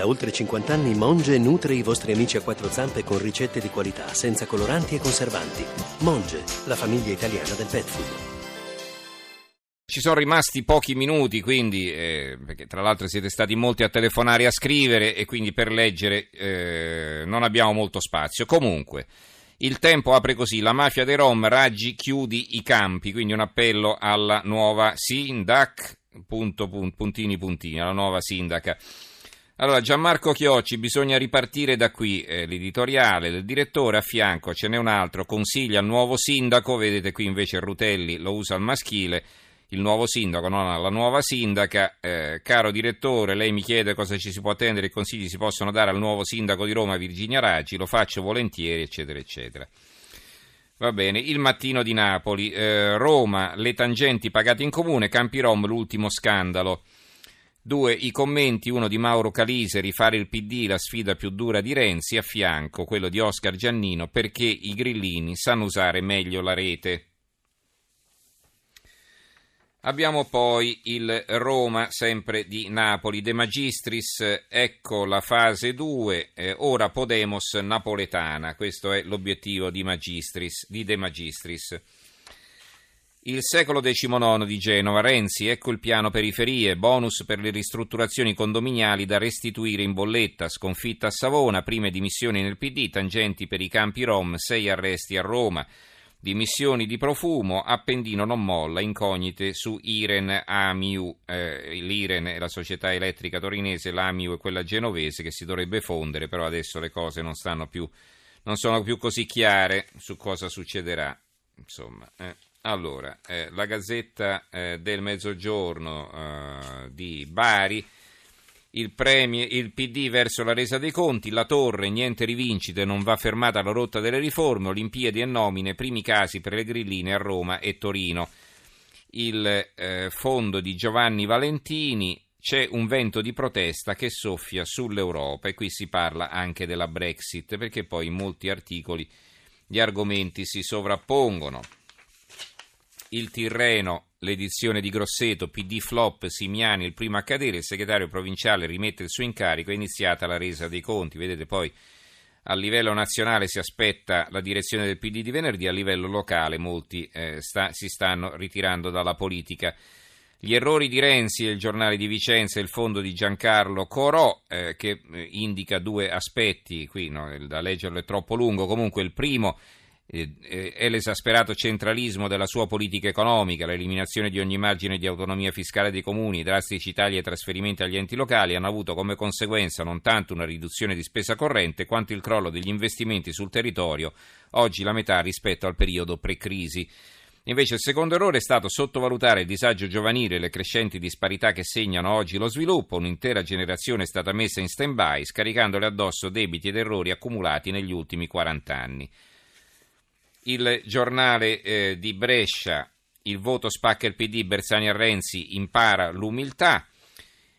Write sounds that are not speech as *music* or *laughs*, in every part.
Da oltre 50 anni Monge nutre i vostri amici a quattro zampe con ricette di qualità, senza coloranti e conservanti. Monge, la famiglia italiana del pet food. Ci sono rimasti pochi minuti, quindi, eh, perché tra l'altro siete stati molti a telefonare e a scrivere e quindi per leggere eh, non abbiamo molto spazio. Comunque, il tempo apre così, la mafia dei Rom, Raggi chiudi i campi, quindi un appello alla nuova Sindac, punto, puntini, puntini, alla nuova sindaca. Allora, Gianmarco Chiocci, bisogna ripartire da qui, eh, l'editoriale, il direttore a fianco, ce n'è un altro, consiglia al nuovo sindaco, vedete qui invece Rutelli lo usa al maschile, il nuovo sindaco, non la nuova sindaca. Eh, caro direttore, lei mi chiede cosa ci si può attendere e consigli si possono dare al nuovo sindaco di Roma, Virginia Raggi, lo faccio volentieri, eccetera, eccetera. Va bene, il mattino di Napoli, eh, Roma, le tangenti pagate in comune, Campi Rom, l'ultimo scandalo. Due, i commenti, uno di Mauro Calise, rifare il PD, la sfida più dura di Renzi, a fianco quello di Oscar Giannino, perché i grillini sanno usare meglio la rete. Abbiamo poi il Roma, sempre di Napoli, De Magistris, ecco la fase 2, eh, ora Podemos napoletana, questo è l'obiettivo di, Magistris, di De Magistris. Il secolo XIX di Genova, Renzi, ecco il piano periferie, bonus per le ristrutturazioni condominiali da restituire in bolletta, sconfitta a Savona, prime dimissioni nel PD, tangenti per i campi Rom, sei arresti a Roma dimissioni di profumo, Appendino non molla, incognite su Iren Amiu, eh, l'Iren è la società elettrica torinese, l'Amiu è quella genovese che si dovrebbe fondere, però adesso le cose non, più, non sono più così chiare su cosa succederà. Insomma, eh. Allora, eh, la Gazzetta eh, del Mezzogiorno eh, di Bari il, premio, il PD verso la resa dei conti, la torre, niente rivincite, non va fermata la rotta delle riforme, Olimpiadi e nomine, primi casi per le grilline a Roma e Torino. Il eh, fondo di Giovanni Valentini, c'è un vento di protesta che soffia sull'Europa e qui si parla anche della Brexit perché poi in molti articoli gli argomenti si sovrappongono. Il Tirreno l'edizione di Grosseto, PD flop, Simiani il primo a cadere, il segretario provinciale rimette il suo incarico, è iniziata la resa dei conti. Vedete poi a livello nazionale si aspetta la direzione del PD di venerdì, a livello locale molti eh, sta, si stanno ritirando dalla politica. Gli errori di Renzi il giornale di Vicenza e il fondo di Giancarlo Corò, eh, che eh, indica due aspetti, qui no, da leggerlo è troppo lungo, comunque il primo l'esasperato centralismo della sua politica economica, l'eliminazione di ogni margine di autonomia fiscale dei comuni, i drastici tagli e trasferimenti agli enti locali hanno avuto come conseguenza non tanto una riduzione di spesa corrente quanto il crollo degli investimenti sul territorio, oggi la metà rispetto al periodo pre-crisi. Invece il secondo errore è stato sottovalutare il disagio giovanile e le crescenti disparità che segnano oggi lo sviluppo. Un'intera generazione è stata messa in stand-by, scaricandole addosso debiti ed errori accumulati negli ultimi 40 anni il giornale eh, di Brescia, il voto spacca il PD, Bersani a Renzi impara l'umiltà.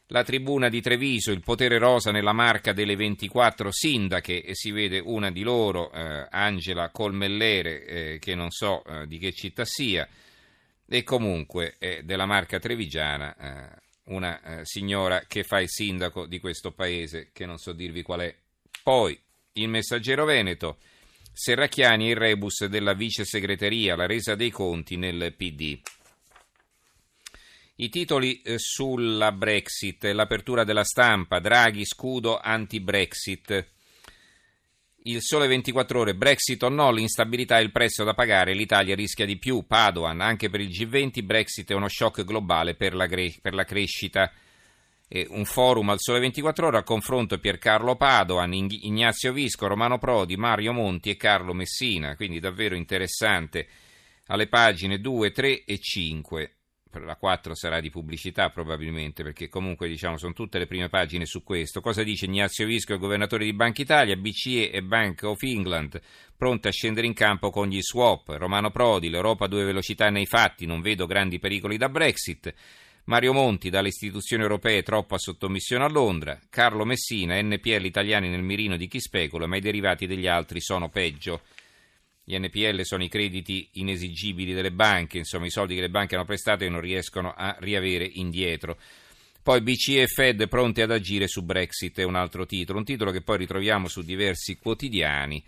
La tribuna di Treviso, il potere rosa nella marca delle 24 sindache e si vede una di loro, eh, Angela Colmellere, eh, che non so eh, di che città sia, e comunque della marca trevigiana, eh, una eh, signora che fa il sindaco di questo paese, che non so dirvi qual è. Poi, il messaggero Veneto, Serracchiani il rebus della vice segreteria, la resa dei conti nel PD. I titoli eh, sulla Brexit, l'apertura della stampa, Draghi scudo anti-Brexit. Il sole 24 ore, Brexit o no, l'instabilità è il prezzo da pagare, l'Italia rischia di più, Padoan, anche per il G20 Brexit è uno shock globale per la, per la crescita un forum al Sole 24 Ore a confronto Piercarlo Padoan, Ignazio Visco, Romano Prodi, Mario Monti e Carlo Messina, quindi davvero interessante alle pagine 2, 3 e 5. La 4 sarà di pubblicità probabilmente perché comunque diciamo sono tutte le prime pagine su questo. Cosa dice Ignazio Visco, il governatore di Banca Italia, BCE e Bank of England pronte a scendere in campo con gli swap. Romano Prodi, l'Europa a due velocità nei fatti, non vedo grandi pericoli da Brexit. Mario Monti dalle istituzioni europee troppa sottomissione a Londra, Carlo Messina, NPL italiani nel mirino di chi specula, ma i derivati degli altri sono peggio. Gli NPL sono i crediti inesigibili delle banche, insomma i soldi che le banche hanno prestato e non riescono a riavere indietro. Poi BCE e Fed pronti ad agire su Brexit è un altro titolo, un titolo che poi ritroviamo su diversi quotidiani.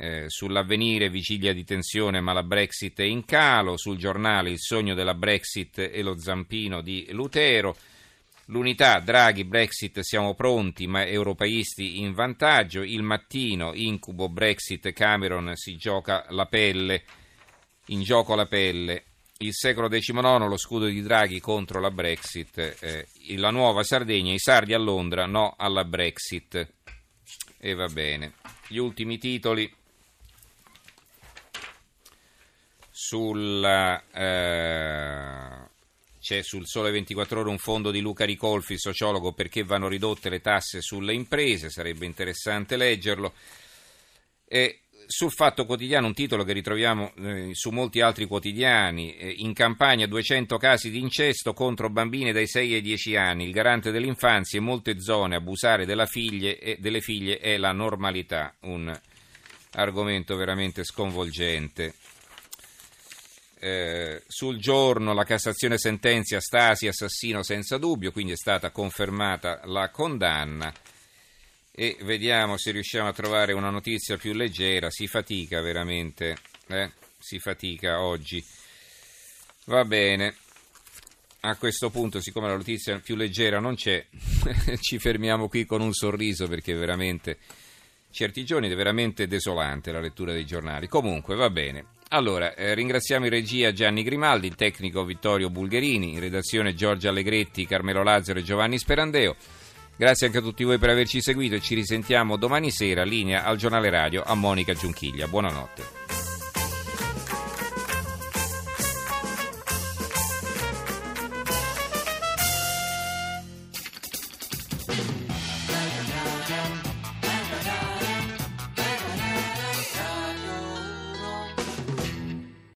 Eh, sull'avvenire vigilia di tensione ma la Brexit è in calo, sul giornale il sogno della Brexit e lo zampino di Lutero, l'unità Draghi Brexit siamo pronti ma europeisti in vantaggio, il mattino incubo Brexit Cameron si gioca la pelle, in gioco la pelle, il secolo XIX, lo scudo di Draghi contro la Brexit, eh, la nuova Sardegna, i sardi a Londra, no alla Brexit. E va bene. Gli ultimi titoli sulla... Eh, c'è sul Sole 24 Ore un fondo di Luca Ricolfi, sociologo, perché vanno ridotte le tasse sulle imprese, sarebbe interessante leggerlo. E sul Fatto Quotidiano un titolo che ritroviamo eh, su molti altri quotidiani, eh, in campagna 200 casi di incesto contro bambine dai 6 ai 10 anni, il garante dell'infanzia in molte zone abusare figlie, delle figlie è la normalità, un argomento veramente sconvolgente. Eh, sul giorno la Cassazione sentenzia Stasi assassino senza dubbio, quindi è stata confermata la condanna e vediamo se riusciamo a trovare una notizia più leggera. Si fatica veramente, eh? si fatica oggi. Va bene. A questo punto, siccome la notizia più leggera non c'è, *laughs* ci fermiamo qui con un sorriso perché veramente certi giorni è veramente desolante la lettura dei giornali. Comunque, va bene. Allora, eh, ringraziamo in regia Gianni Grimaldi, il tecnico Vittorio Bulgherini, in redazione Giorgio Allegretti, Carmelo Lazzaro e Giovanni Sperandeo. Grazie anche a tutti voi per averci seguito e ci risentiamo domani sera, linea al giornale radio a Monica Giunchiglia. Buonanotte.